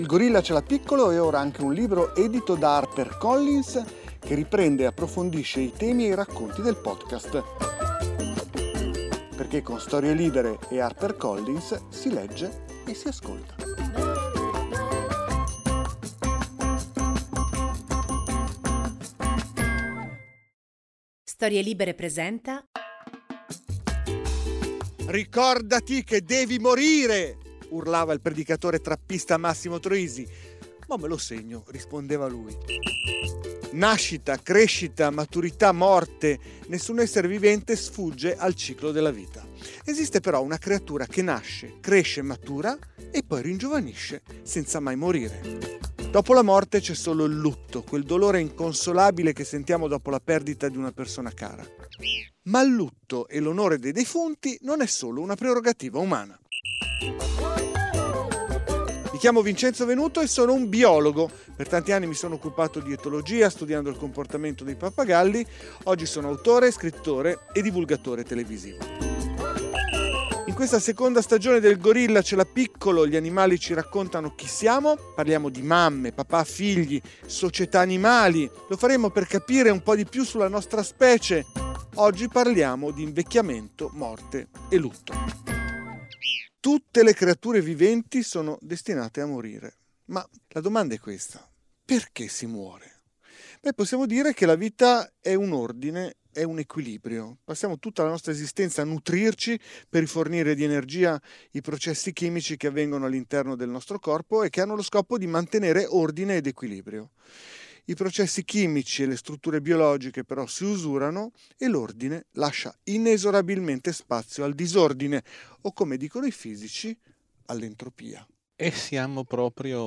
Il gorilla ce l'ha piccolo e ora anche un libro edito da Harper Collins che riprende e approfondisce i temi e i racconti del podcast. Perché con Storie Libere e Harper Collins si legge e si ascolta. Storie Libere presenta Ricordati che devi morire! Urlava il predicatore trappista Massimo Troisi. Ma me lo segno, rispondeva lui. Nascita, crescita, maturità, morte, nessun essere vivente sfugge al ciclo della vita. Esiste però una creatura che nasce, cresce, matura e poi ringiovanisce senza mai morire. Dopo la morte c'è solo il lutto, quel dolore inconsolabile che sentiamo dopo la perdita di una persona cara. Ma il lutto e l'onore dei defunti non è solo una prerogativa umana chiamo Vincenzo Venuto e sono un biologo. Per tanti anni mi sono occupato di etologia studiando il comportamento dei pappagalli. Oggi sono autore, scrittore e divulgatore televisivo. In questa seconda stagione del Gorilla ce l'ha piccolo, gli animali ci raccontano chi siamo, parliamo di mamme, papà, figli, società animali, lo faremo per capire un po' di più sulla nostra specie. Oggi parliamo di invecchiamento, morte e lutto. Tutte le creature viventi sono destinate a morire. Ma la domanda è questa. Perché si muore? Beh, possiamo dire che la vita è un ordine, è un equilibrio. Passiamo tutta la nostra esistenza a nutrirci per rifornire di energia i processi chimici che avvengono all'interno del nostro corpo e che hanno lo scopo di mantenere ordine ed equilibrio. I processi chimici e le strutture biologiche però si usurano e l'ordine lascia inesorabilmente spazio al disordine o come dicono i fisici all'entropia. E siamo proprio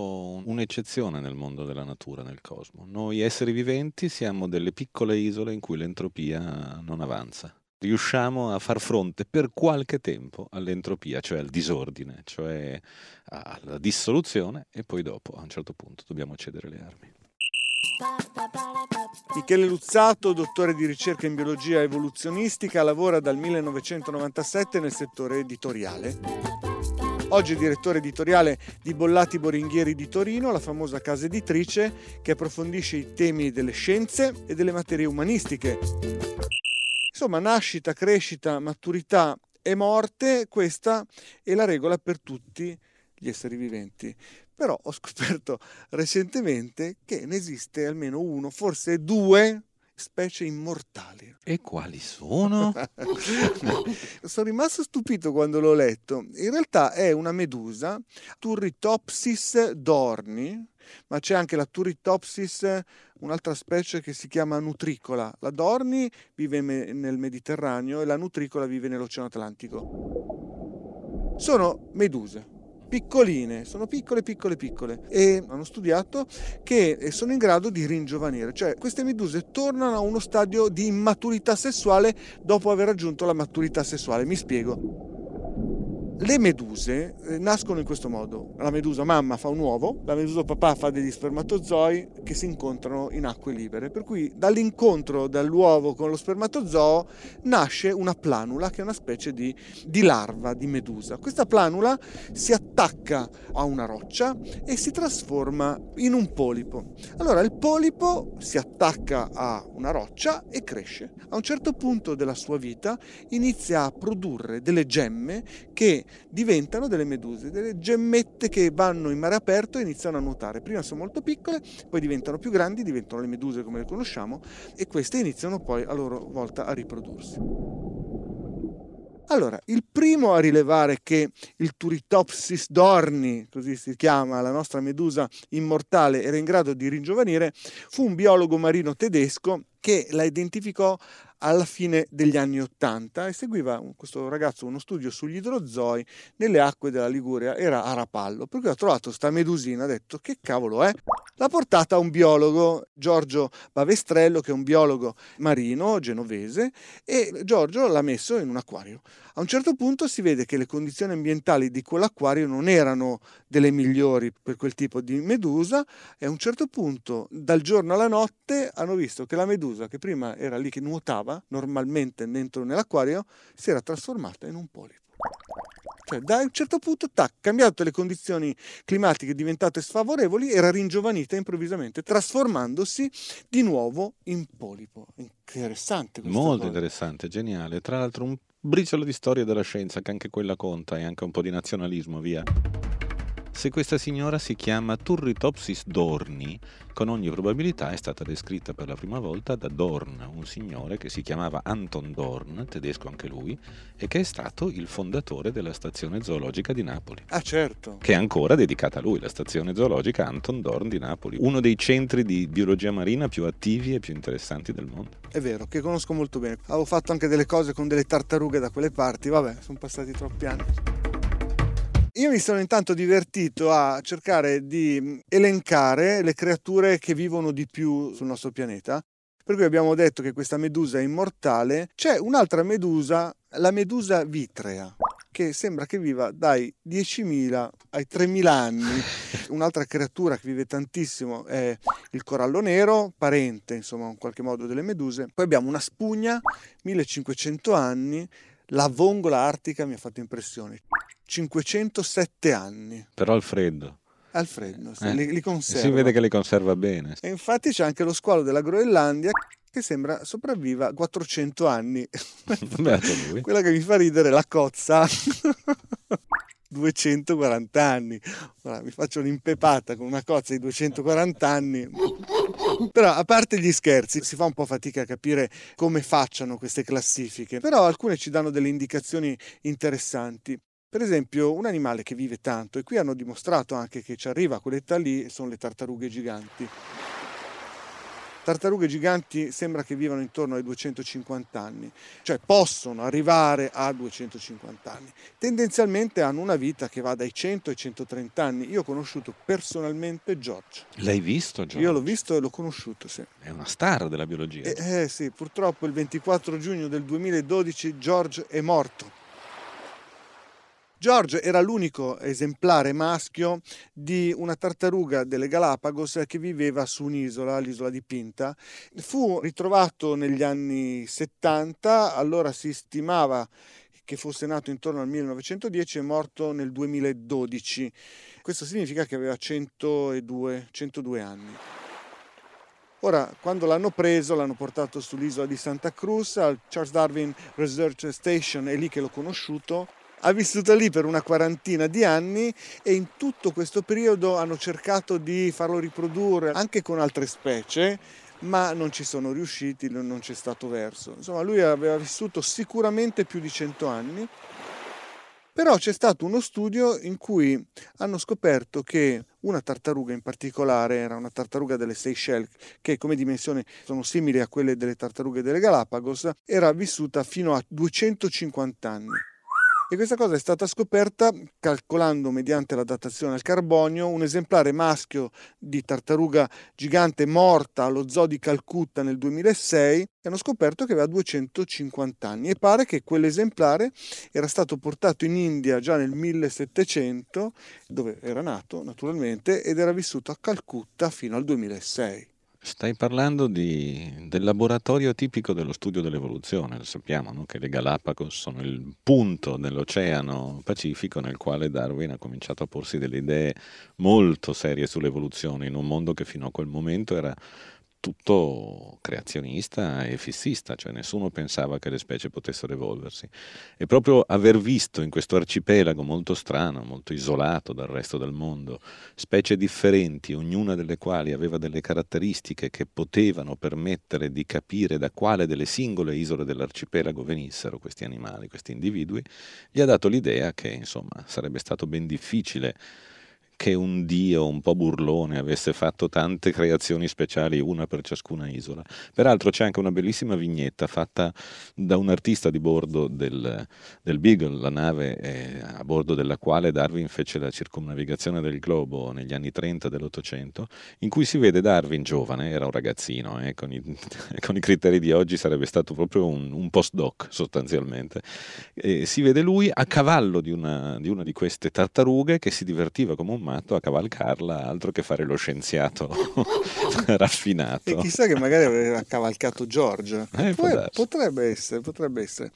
un'eccezione nel mondo della natura, nel cosmo. Noi esseri viventi siamo delle piccole isole in cui l'entropia non avanza. Riusciamo a far fronte per qualche tempo all'entropia, cioè al disordine, cioè alla dissoluzione e poi dopo a un certo punto dobbiamo cedere le armi. Michele Luzzato, dottore di ricerca in biologia evoluzionistica, lavora dal 1997 nel settore editoriale. Oggi è direttore editoriale di Bollati Boringhieri di Torino, la famosa casa editrice che approfondisce i temi delle scienze e delle materie umanistiche. Insomma, nascita, crescita, maturità e morte, questa è la regola per tutti gli esseri viventi. Però ho scoperto recentemente che ne esiste almeno uno, forse due specie immortali. E quali sono? sono rimasto stupito quando l'ho letto. In realtà è una medusa, Turritopsis dorni, ma c'è anche la Turritopsis, un'altra specie che si chiama nutricola. La dorni vive nel Mediterraneo e la nutricola vive nell'Oceano Atlantico. Sono meduse piccoline, sono piccole, piccole, piccole e hanno studiato che sono in grado di ringiovanire, cioè queste meduse tornano a uno stadio di immaturità sessuale dopo aver raggiunto la maturità sessuale. Mi spiego. Le meduse eh, nascono in questo modo. La medusa mamma fa un uovo, la medusa papà fa degli spermatozoi che si incontrano in acque libere. Per cui dall'incontro dell'uovo con lo spermatozoo nasce una planula che è una specie di, di larva di medusa. Questa planula si attacca a una roccia e si trasforma in un polipo. Allora il polipo si attacca a una roccia e cresce. A un certo punto della sua vita inizia a produrre delle gemme che diventano delle meduse, delle gemmette che vanno in mare aperto e iniziano a nuotare. Prima sono molto piccole, poi diventano più grandi, diventano le meduse come le conosciamo e queste iniziano poi a loro volta a riprodursi. Allora, il primo a rilevare che il Turritopsis dorni, così si chiama la nostra medusa immortale, era in grado di ringiovanire, fu un biologo marino tedesco che la identificò alla fine degli anni Ottanta e seguiva questo ragazzo uno studio sugli idrozoi nelle acque della Liguria, era a Rapallo, per cui ha trovato questa medusina, ha detto che cavolo è? L'ha portata un biologo, Giorgio Bavestrello, che è un biologo marino genovese, e Giorgio l'ha messo in un acquario. A un certo punto si vede che le condizioni ambientali di quell'acquario non erano delle migliori per quel tipo di medusa e a un certo punto, dal giorno alla notte, hanno visto che la medusa che prima era lì che nuotava normalmente dentro nell'acquario si era trasformata in un polipo. Cioè, da un certo punto, tac, cambiato le condizioni climatiche diventate sfavorevoli, era ringiovanita improvvisamente, trasformandosi di nuovo in polipo. Interessante questo. Molto cosa. interessante, geniale. Tra l'altro un briciolo di storia della scienza, che anche quella conta, e anche un po' di nazionalismo, via. Se questa signora si chiama Turritopsis dorni, con ogni probabilità è stata descritta per la prima volta da Dorn, un signore che si chiamava Anton Dorn, tedesco anche lui, e che è stato il fondatore della stazione zoologica di Napoli. Ah, certo. Che è ancora dedicata a lui, la stazione zoologica Anton Dorn di Napoli, uno dei centri di biologia marina più attivi e più interessanti del mondo. È vero, che conosco molto bene. Avevo fatto anche delle cose con delle tartarughe da quelle parti, vabbè, sono passati troppi anni. Io mi sono intanto divertito a cercare di mm, elencare le creature che vivono di più sul nostro pianeta. Per cui abbiamo detto che questa medusa è immortale. C'è un'altra medusa, la medusa vitrea, che sembra che viva dai 10.000 ai 3.000 anni. Un'altra creatura che vive tantissimo è il corallo nero, parente insomma in qualche modo delle meduse. Poi abbiamo una spugna, 1500 anni. La vongola artica mi ha fatto impressione. 507 anni. Però al freddo. Al freddo, sì, eh. li, li conserva. Si vede che li conserva bene. E infatti c'è anche lo squalo della Groenlandia che sembra sopravviva 400 anni. Quella che mi fa ridere la cozza. 240 anni. Ora, mi faccio un'impepata con una cozza di 240 anni. Però a parte gli scherzi, si fa un po' fatica a capire come facciano queste classifiche, però alcune ci danno delle indicazioni interessanti. Per esempio, un animale che vive tanto, e qui hanno dimostrato anche che ci arriva a quell'età lì, sono le tartarughe giganti. Tartarughe giganti sembra che vivano intorno ai 250 anni, cioè possono arrivare a 250 anni. Tendenzialmente hanno una vita che va dai 100 ai 130 anni. Io ho conosciuto personalmente George. L'hai visto George? Io l'ho visto e l'ho conosciuto, sì. È una star della biologia. Eh, eh sì, purtroppo il 24 giugno del 2012 George è morto George era l'unico esemplare maschio di una tartaruga delle Galapagos che viveva su un'isola, l'isola di Pinta. Fu ritrovato negli anni 70, allora si stimava che fosse nato intorno al 1910 e morto nel 2012. Questo significa che aveva 102, 102 anni. Ora, quando l'hanno preso, l'hanno portato sull'isola di Santa Cruz, al Charles Darwin Research Station, è lì che l'ho conosciuto ha vissuto lì per una quarantina di anni e in tutto questo periodo hanno cercato di farlo riprodurre anche con altre specie, ma non ci sono riusciti, non c'è stato verso. Insomma, lui aveva vissuto sicuramente più di 100 anni, però c'è stato uno studio in cui hanno scoperto che una tartaruga in particolare, era una tartaruga delle Seychelles, che come dimensioni sono simili a quelle delle tartarughe delle Galapagos, era vissuta fino a 250 anni. E questa cosa è stata scoperta calcolando mediante la datazione al carbonio un esemplare maschio di tartaruga gigante morta allo zoo di Calcutta nel 2006 e hanno scoperto che aveva 250 anni e pare che quell'esemplare era stato portato in India già nel 1700 dove era nato naturalmente ed era vissuto a Calcutta fino al 2006. Stai parlando di, del laboratorio tipico dello studio dell'evoluzione, sappiamo no? che le Galapagos sono il punto dell'oceano Pacifico nel quale Darwin ha cominciato a porsi delle idee molto serie sull'evoluzione in un mondo che fino a quel momento era tutto creazionista e fissista, cioè nessuno pensava che le specie potessero evolversi. E proprio aver visto in questo arcipelago molto strano, molto isolato dal resto del mondo, specie differenti, ognuna delle quali aveva delle caratteristiche che potevano permettere di capire da quale delle singole isole dell'arcipelago venissero questi animali, questi individui, gli ha dato l'idea che insomma sarebbe stato ben difficile che un dio un po' burlone avesse fatto tante creazioni speciali, una per ciascuna isola. Peraltro c'è anche una bellissima vignetta fatta da un artista di bordo del, del Beagle, la nave eh, a bordo della quale Darwin fece la circumnavigazione del globo negli anni 30 dell'Ottocento, in cui si vede Darwin giovane, era un ragazzino, eh, con, i, con, i, criteri di oggi sarebbe stato proprio un, un postdoc sostanzialmente. E si vede lui a cavallo di una, di una di queste tartarughe che si divertiva come un matto a cavalcarla, altro che fare lo scienziato raffinato. E chissà che magari aveva cavalcato George. Eh, potrebbe essere, potrebbe essere.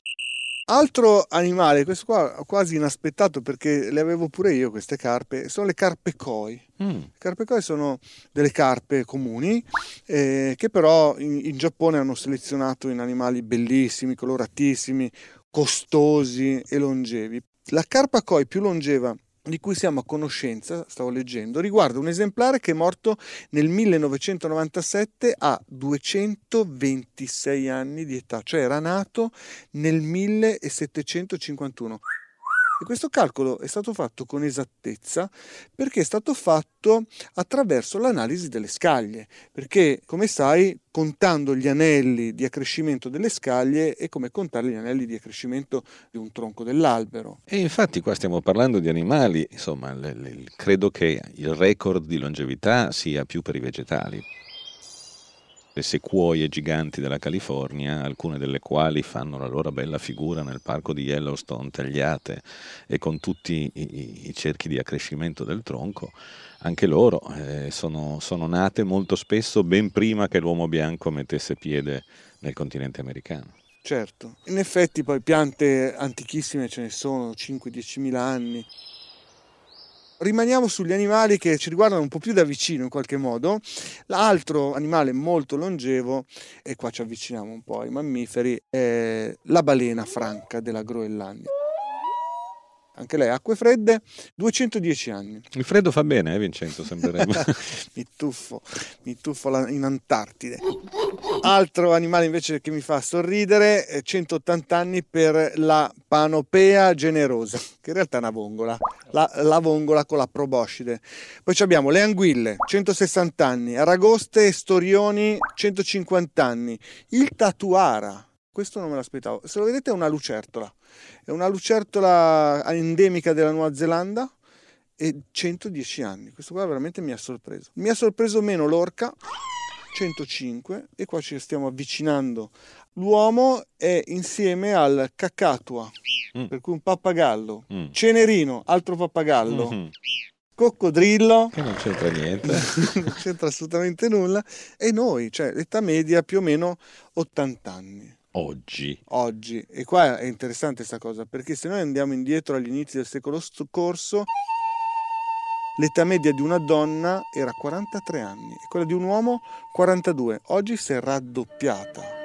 Altro animale, questo qua quasi inaspettato perché le avevo pure io queste carpe, sono le carpe koi. Mm. Le carpe koi sono delle carpe comuni eh, che però in, in Giappone hanno selezionato in animali bellissimi, coloratissimi, costosi e longevi. La carpa koi più longeva di cui siamo a conoscenza, stavo leggendo, riguarda un esemplare che è morto nel 1997 a 226 anni di età, cioè era nato nel 1751. E questo calcolo è stato fatto con esattezza perché è stato fatto attraverso l'analisi delle scaglie, perché come sai contando gli anelli di accrescimento delle scaglie è come contare gli anelli di accrescimento di un tronco dell'albero. E infatti qua stiamo parlando di animali, insomma le, le, credo che il record di longevità sia più per i vegetali le sequoie giganti della California, alcune delle quali fanno la loro bella figura nel parco di Yellowstone tagliate e con tutti i, i cerchi di accrescimento del tronco, anche loro eh, sono, sono nate molto spesso ben prima che l'uomo bianco mettesse piede nel continente americano. Certo, in effetti poi piante antichissime ce ne sono, 5-10 mila anni. Rimaniamo sugli animali che ci riguardano un po' più da vicino in qualche modo. L'altro animale molto longevo, e qua ci avviciniamo un po' ai mammiferi, è la balena franca della Groenlandia anche lei acque fredde, 210 anni. Il freddo fa bene, eh, Vincenzo, sembrerebbe. mi tuffo, mi tuffo in Antartide. Altro animale invece che mi fa sorridere, 180 anni per la Panopea generosa, che in realtà è una vongola, la, la vongola con la proboscide. Poi abbiamo le anguille, 160 anni, aragoste e storioni, 150 anni, il tatuara, questo non me l'aspettavo. Se lo vedete è una lucertola. È una lucertola endemica della Nuova Zelanda e 110 anni. Questo qua veramente mi ha sorpreso. Mi ha sorpreso meno l'orca, 105, e qua ci stiamo avvicinando. L'uomo è insieme al cacatua, mm. per cui un pappagallo, mm. cenerino, altro pappagallo. Mm-hmm coccodrillo. Che non c'entra niente. non c'entra assolutamente nulla. E noi, cioè l'età media più o meno 80 anni oggi. Oggi. E qua è interessante questa cosa, perché se noi andiamo indietro agli inizi del secolo scorso, l'età media di una donna era 43 anni e quella di un uomo 42. Oggi si è raddoppiata.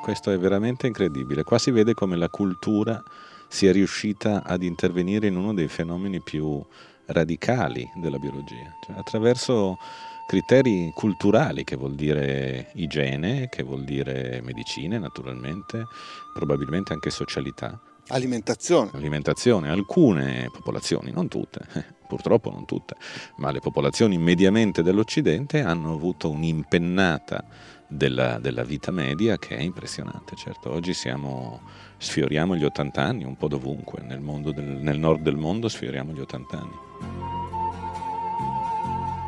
Questo è veramente incredibile. Qua si vede come la cultura sia riuscita ad intervenire in uno dei fenomeni più radicali della biologia, cioè attraverso criteri culturali, che vuol dire igiene, che vuol dire medicine naturalmente, probabilmente anche socialità. Alimentazione. Alimentazione. Alcune popolazioni, non tutte, purtroppo non tutte, ma le popolazioni mediamente dell'Occidente hanno avuto un'impennata della, della vita media che è impressionante. Certo, oggi siamo, sfioriamo gli 80 anni un po' dovunque, nel, del, nel nord del mondo sfioriamo gli 80 anni.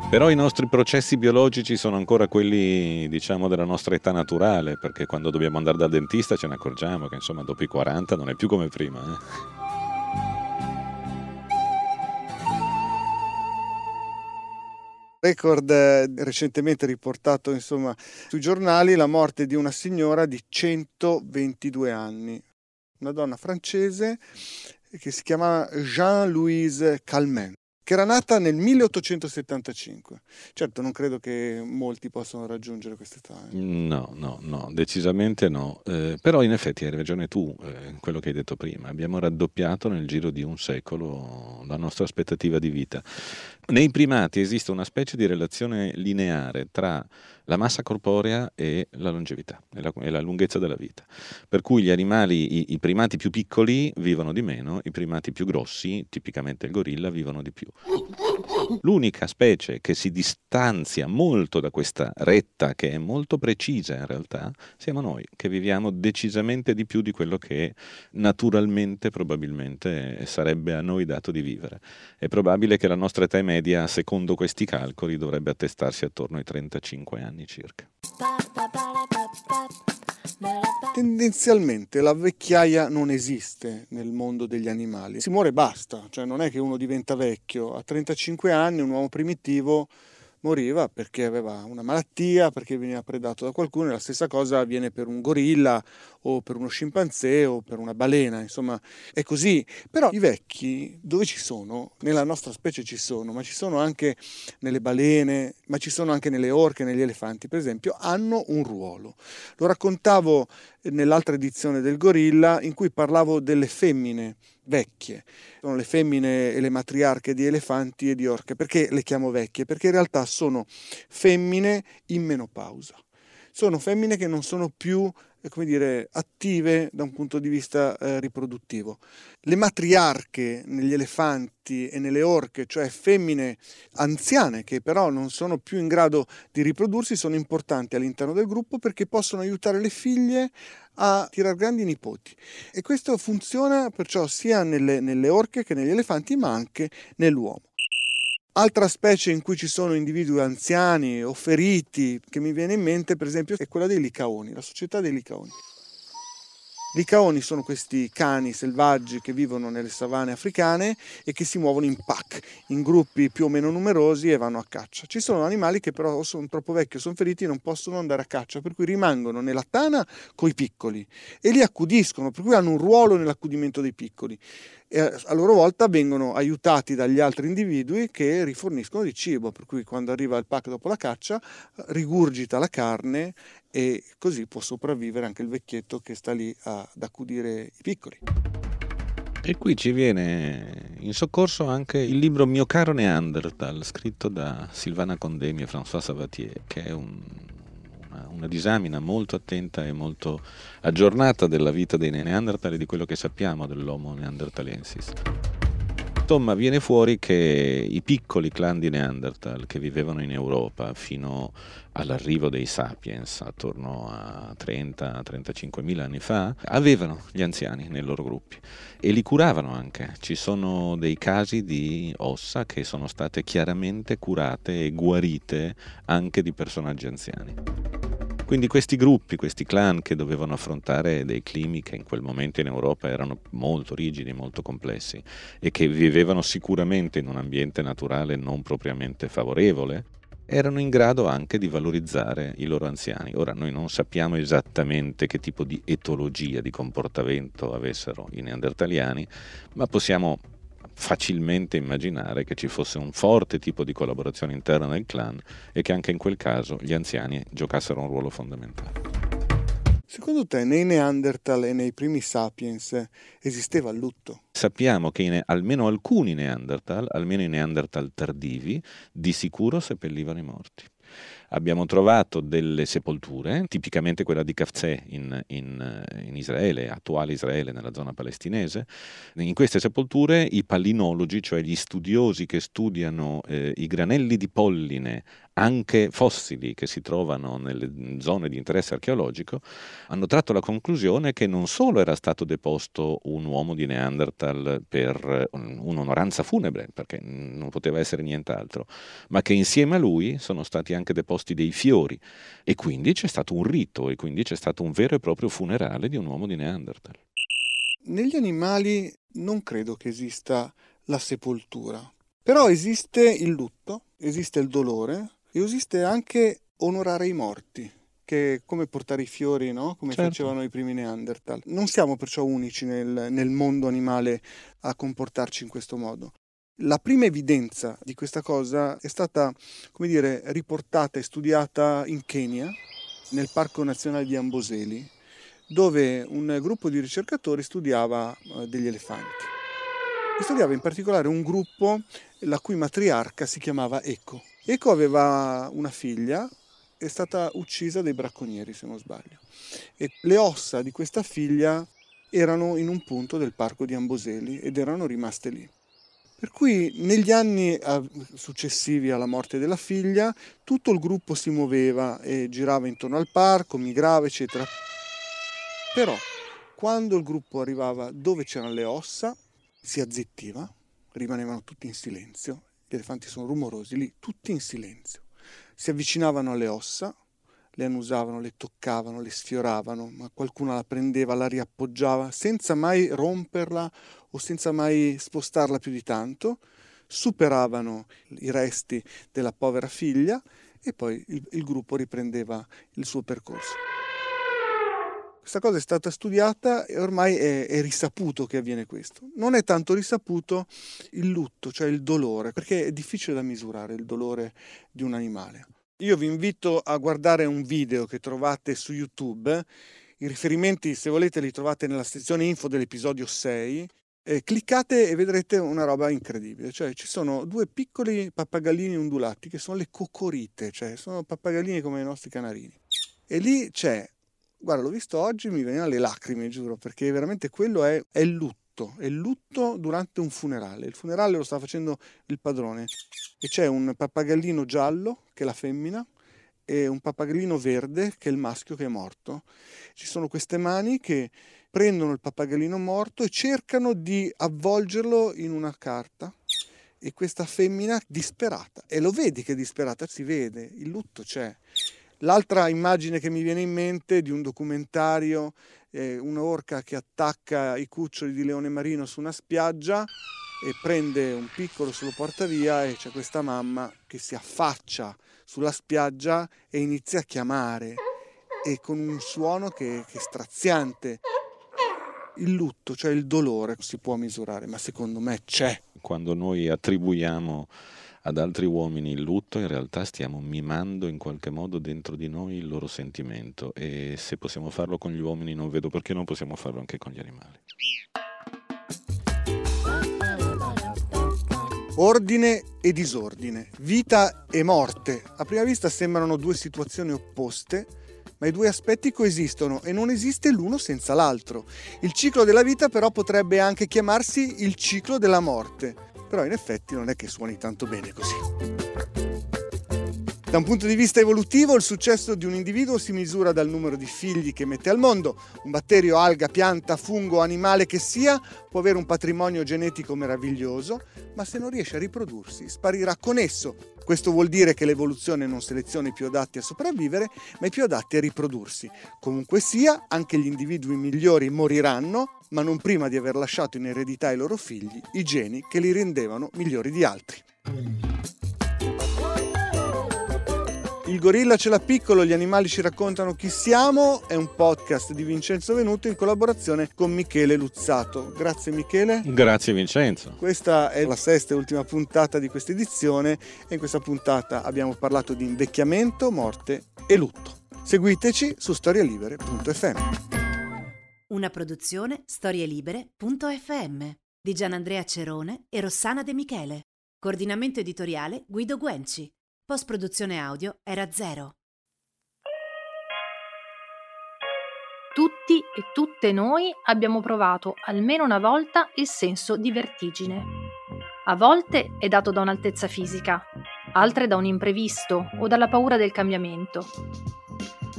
Però i nostri processi biologici sono ancora quelli, diciamo, della nostra età naturale, perché quando dobbiamo andare dal dentista ce ne accorgiamo che insomma dopo i 40 non è più come prima. Eh? Record eh, recentemente riportato insomma, sui giornali la morte di una signora di 122 anni, una donna francese che si chiama Jean-Louise Calment che era nata nel 1875. Certo, non credo che molti possano raggiungere questa età. Eh. No, no, no, decisamente no. Eh, però in effetti hai ragione tu, eh, quello che hai detto prima. Abbiamo raddoppiato nel giro di un secolo la nostra aspettativa di vita. Nei primati esiste una specie di relazione lineare tra la massa corporea e la longevità e la, e la lunghezza della vita. Per cui gli animali, i, i, primati più piccoli vivono di meno, i primati più grossi, tipicamente il gorilla, vivono di più. L'unica specie che si distanzia molto da questa retta, che è molto precisa in realtà, siamo noi, che viviamo decisamente di più di quello che naturalmente probabilmente sarebbe a noi dato di vivere. È probabile che la nostra età media, secondo questi calcoli, dovrebbe attestarsi attorno ai 35 anni circa. Tendenzialmente la vecchiaia non esiste nel mondo degli animali, si muore e basta, cioè non è che uno diventa vecchio, a 35 anni un uomo primitivo moriva perché aveva una malattia, perché veniva predato da qualcuno e la stessa cosa avviene per un gorilla o per uno scimpanzé o per una balena, insomma è così. Però i vecchi dove ci sono? Nella nostra specie ci sono, ma ci sono anche nelle balene, ma ci sono anche nelle orche, negli elefanti per esempio, hanno un ruolo. Lo raccontavo nell'altra edizione del gorilla in cui parlavo delle femmine vecchie. Sono le femmine e le matriarche di elefanti e di orche. Perché le chiamo vecchie? Perché in realtà sono femmine in menopausa. Sono femmine che non sono più come dire, attive da un punto di vista eh, riproduttivo. Le matriarche negli elefanti e nelle orche, cioè femmine anziane che però non sono più in grado di riprodursi, sono importanti all'interno del gruppo perché possono aiutare le figlie a tirare grandi nipoti. E questo funziona perciò sia nelle, nelle orche che negli elefanti, ma anche nell'uomo. Altra specie in cui ci sono individui anziani o feriti che mi viene in mente, per esempio, è quella dei licaoni, la società dei licaoni. I caoni sono questi cani selvaggi che vivono nelle savane africane e che si muovono in pack, in gruppi più o meno numerosi e vanno a caccia. Ci sono animali che però sono troppo vecchi sono feriti e non possono andare a caccia, per cui rimangono nella tana con i piccoli e li accudiscono, per cui hanno un ruolo nell'accudimento dei piccoli e a loro volta vengono aiutati dagli altri individui che riforniscono di cibo, per cui quando arriva il pack dopo la caccia rigurgita la carne e così può sopravvivere anche il vecchietto che sta lì ad accudire i piccoli. E qui ci viene in soccorso anche il libro Mio caro Neanderthal, scritto da Silvana Condemi e François Sabatier, che è un, una, disamina molto attenta e molto aggiornata della vita dei Neanderthal e di quello che sappiamo dell'Homo neanderthalensis. Insomma, viene fuori che i piccoli clan di Neanderthal che vivevano in Europa fino all'arrivo dei sapiens, attorno a 30-35 mila anni fa, avevano gli anziani nei loro gruppi e li curavano anche. Ci sono dei casi di ossa che sono state chiaramente curate e guarite anche di personaggi anziani. Quindi questi gruppi, questi clan che dovevano affrontare dei climi che in quel momento in Europa erano molto rigidi, molto complessi e che vivevano sicuramente in un ambiente naturale non propriamente favorevole, erano in grado anche di valorizzare i loro anziani. Ora noi non sappiamo esattamente che tipo di etologia, di comportamento avessero i neandertaliani, ma possiamo facilmente immaginare che ci fosse un forte tipo di collaborazione interna nel clan e che anche in quel caso gli anziani giocassero un ruolo fondamentale. Secondo te nei Neanderthal e nei primi sapiens esisteva il lutto? Sappiamo che in, almeno alcuni Neanderthal, almeno i Neanderthal tardivi, di sicuro seppellivano i morti abbiamo trovato delle sepolture, tipicamente quella di Kafzeh in, in, in, Israele, attuale Israele, nella zona palestinese. In queste sepolture i pallinologi, cioè gli studiosi che studiano eh, i granelli di polline anche fossili che si trovano nelle zone di interesse archeologico, hanno tratto la conclusione che non solo era stato deposto un uomo di Neanderthal per un'onoranza funebre, perché non poteva essere nient'altro, ma che insieme a lui sono stati anche deposti dei fiori e quindi c'è stato un rito e quindi c'è stato un vero e proprio funerale di un uomo di Neanderthal. Negli animali non credo che esista la sepoltura, però esiste il lutto, esiste il dolore, esiste anche onorare i morti, che è come portare i fiori, no? come certo. facevano i primi Neanderthal. Non siamo perciò unici nel, nel mondo animale a comportarci in questo modo. La prima evidenza di questa cosa è stata, come dire, riportata e studiata in Kenya, nel Parco Nazionale di Amboseli, dove un gruppo di ricercatori studiava eh, degli elefanti. E studiava in particolare un gruppo la cui matriarca si chiamava Eco. Eco aveva una figlia, è stata uccisa dai bracconieri se non sbaglio. E le ossa di questa figlia erano in un punto del parco di Amboseli ed erano rimaste lì. Per cui negli anni successivi alla morte della figlia tutto il gruppo si muoveva e girava intorno al parco, migrava, eccetera. Però quando il gruppo arrivava dove c'erano le ossa, si azzittiva, rimanevano tutti in silenzio gli elefanti sono rumorosi, lì tutti in silenzio. Si avvicinavano alle ossa, le annusavano, le toccavano, le sfioravano, ma qualcuno la prendeva, la riappoggiava senza mai romperla o senza mai spostarla più di tanto. superavano i resti della povera figlia e poi il, il gruppo riprendeva il suo percorso. Questa cosa è stata studiata e ormai è, è, risaputo che avviene questo. Non è tanto risaputo il lutto, cioè il dolore, perché è difficile da misurare il dolore di un animale. Io vi invito a guardare un video che trovate su YouTube. I riferimenti, se volete, li trovate nella sezione info dell'episodio 6. Eh, cliccate e vedrete una roba incredibile. Cioè, ci sono due piccoli pappagallini ondulati che sono le cocorite, cioè sono pappagallini come i nostri canarini. E lì c'è Guarda, l'ho visto oggi, mi venivano le lacrime, giuro, perché veramente quello è, è il lutto, è il lutto durante un funerale. Il funerale lo sta facendo il padrone e c'è un pappagallino giallo, che è la femmina, e un pappagallino verde, che è il maschio che è morto. Ci sono queste mani che prendono il pappagallino morto e cercano di avvolgerlo in una carta e questa femmina disperata, e lo vedi che è disperata, si vede, il lutto c'è. L'altra immagine che mi viene in mente di un documentario, è un'orca che attacca i cuccioli di leone marino su una spiaggia e prende un piccolo, se lo porta via e c'è questa mamma che si affaccia sulla spiaggia e inizia a chiamare e con un suono che, che è straziante. Il lutto, cioè il dolore, si può misurare, ma secondo me c'è. Quando noi attribuiamo ad altri uomini il lutto, in realtà stiamo mimando in qualche modo dentro di noi il loro sentimento e se possiamo farlo con gli uomini non vedo perché non possiamo farlo anche con gli animali. Ordine e disordine, vita e morte. A prima vista sembrano due situazioni opposte, ma i due aspetti coesistono e non esiste l'uno senza l'altro. Il ciclo della vita però potrebbe anche chiamarsi il ciclo della morte però in effetti non è che suoni tanto bene così. Da un punto di vista evolutivo, il successo di un individuo si misura dal numero di figli che mette al mondo. Un batterio, alga, pianta, fungo, animale che sia, può avere un patrimonio genetico meraviglioso, ma se non riesce a riprodursi, sparirà con esso. Questo vuol dire che l'evoluzione non seleziona i più adatti a sopravvivere, ma i più adatti a riprodursi. Comunque sia, anche gli individui migliori moriranno, ma non prima di aver lasciato in eredità ai loro figli i geni che li rendevano migliori di altri. Il gorilla ce l'ha piccolo, gli animali ci raccontano chi siamo, è un podcast di Vincenzo Venuto in collaborazione con Michele Luzzato. Grazie Michele. Grazie Vincenzo. Questa è la sesta e ultima puntata di questa edizione e in questa puntata abbiamo parlato di invecchiamento, morte e lutto. Seguiteci su storielibere.fm. Una produzione storielibere.fm di Gianandrea Cerone e Rossana De Michele. Coordinamento editoriale Guido Guenci. Post produzione audio era zero. Tutti e tutte noi abbiamo provato almeno una volta il senso di vertigine. A volte è dato da un'altezza fisica, altre da un imprevisto o dalla paura del cambiamento.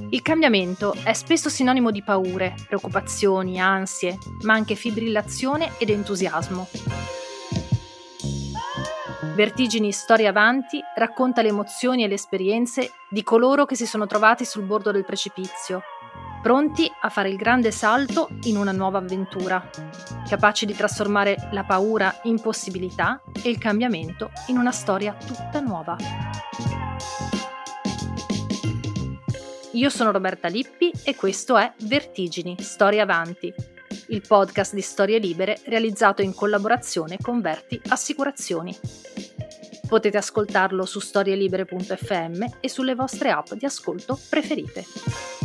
Il cambiamento è spesso sinonimo di paure, preoccupazioni, ansie, ma anche fibrillazione ed entusiasmo. Vertigini Storia Avanti racconta le emozioni e le esperienze di coloro che si sono trovati sul bordo del precipizio, pronti a fare il grande salto in una nuova avventura, capaci di trasformare la paura in possibilità e il cambiamento in una storia tutta nuova. Io sono Roberta Lippi e questo è Vertigini Storia Avanti, il podcast di storie libere realizzato in collaborazione con Verti Assicurazioni. Potete ascoltarlo su storielibere.fm e sulle vostre app di ascolto preferite.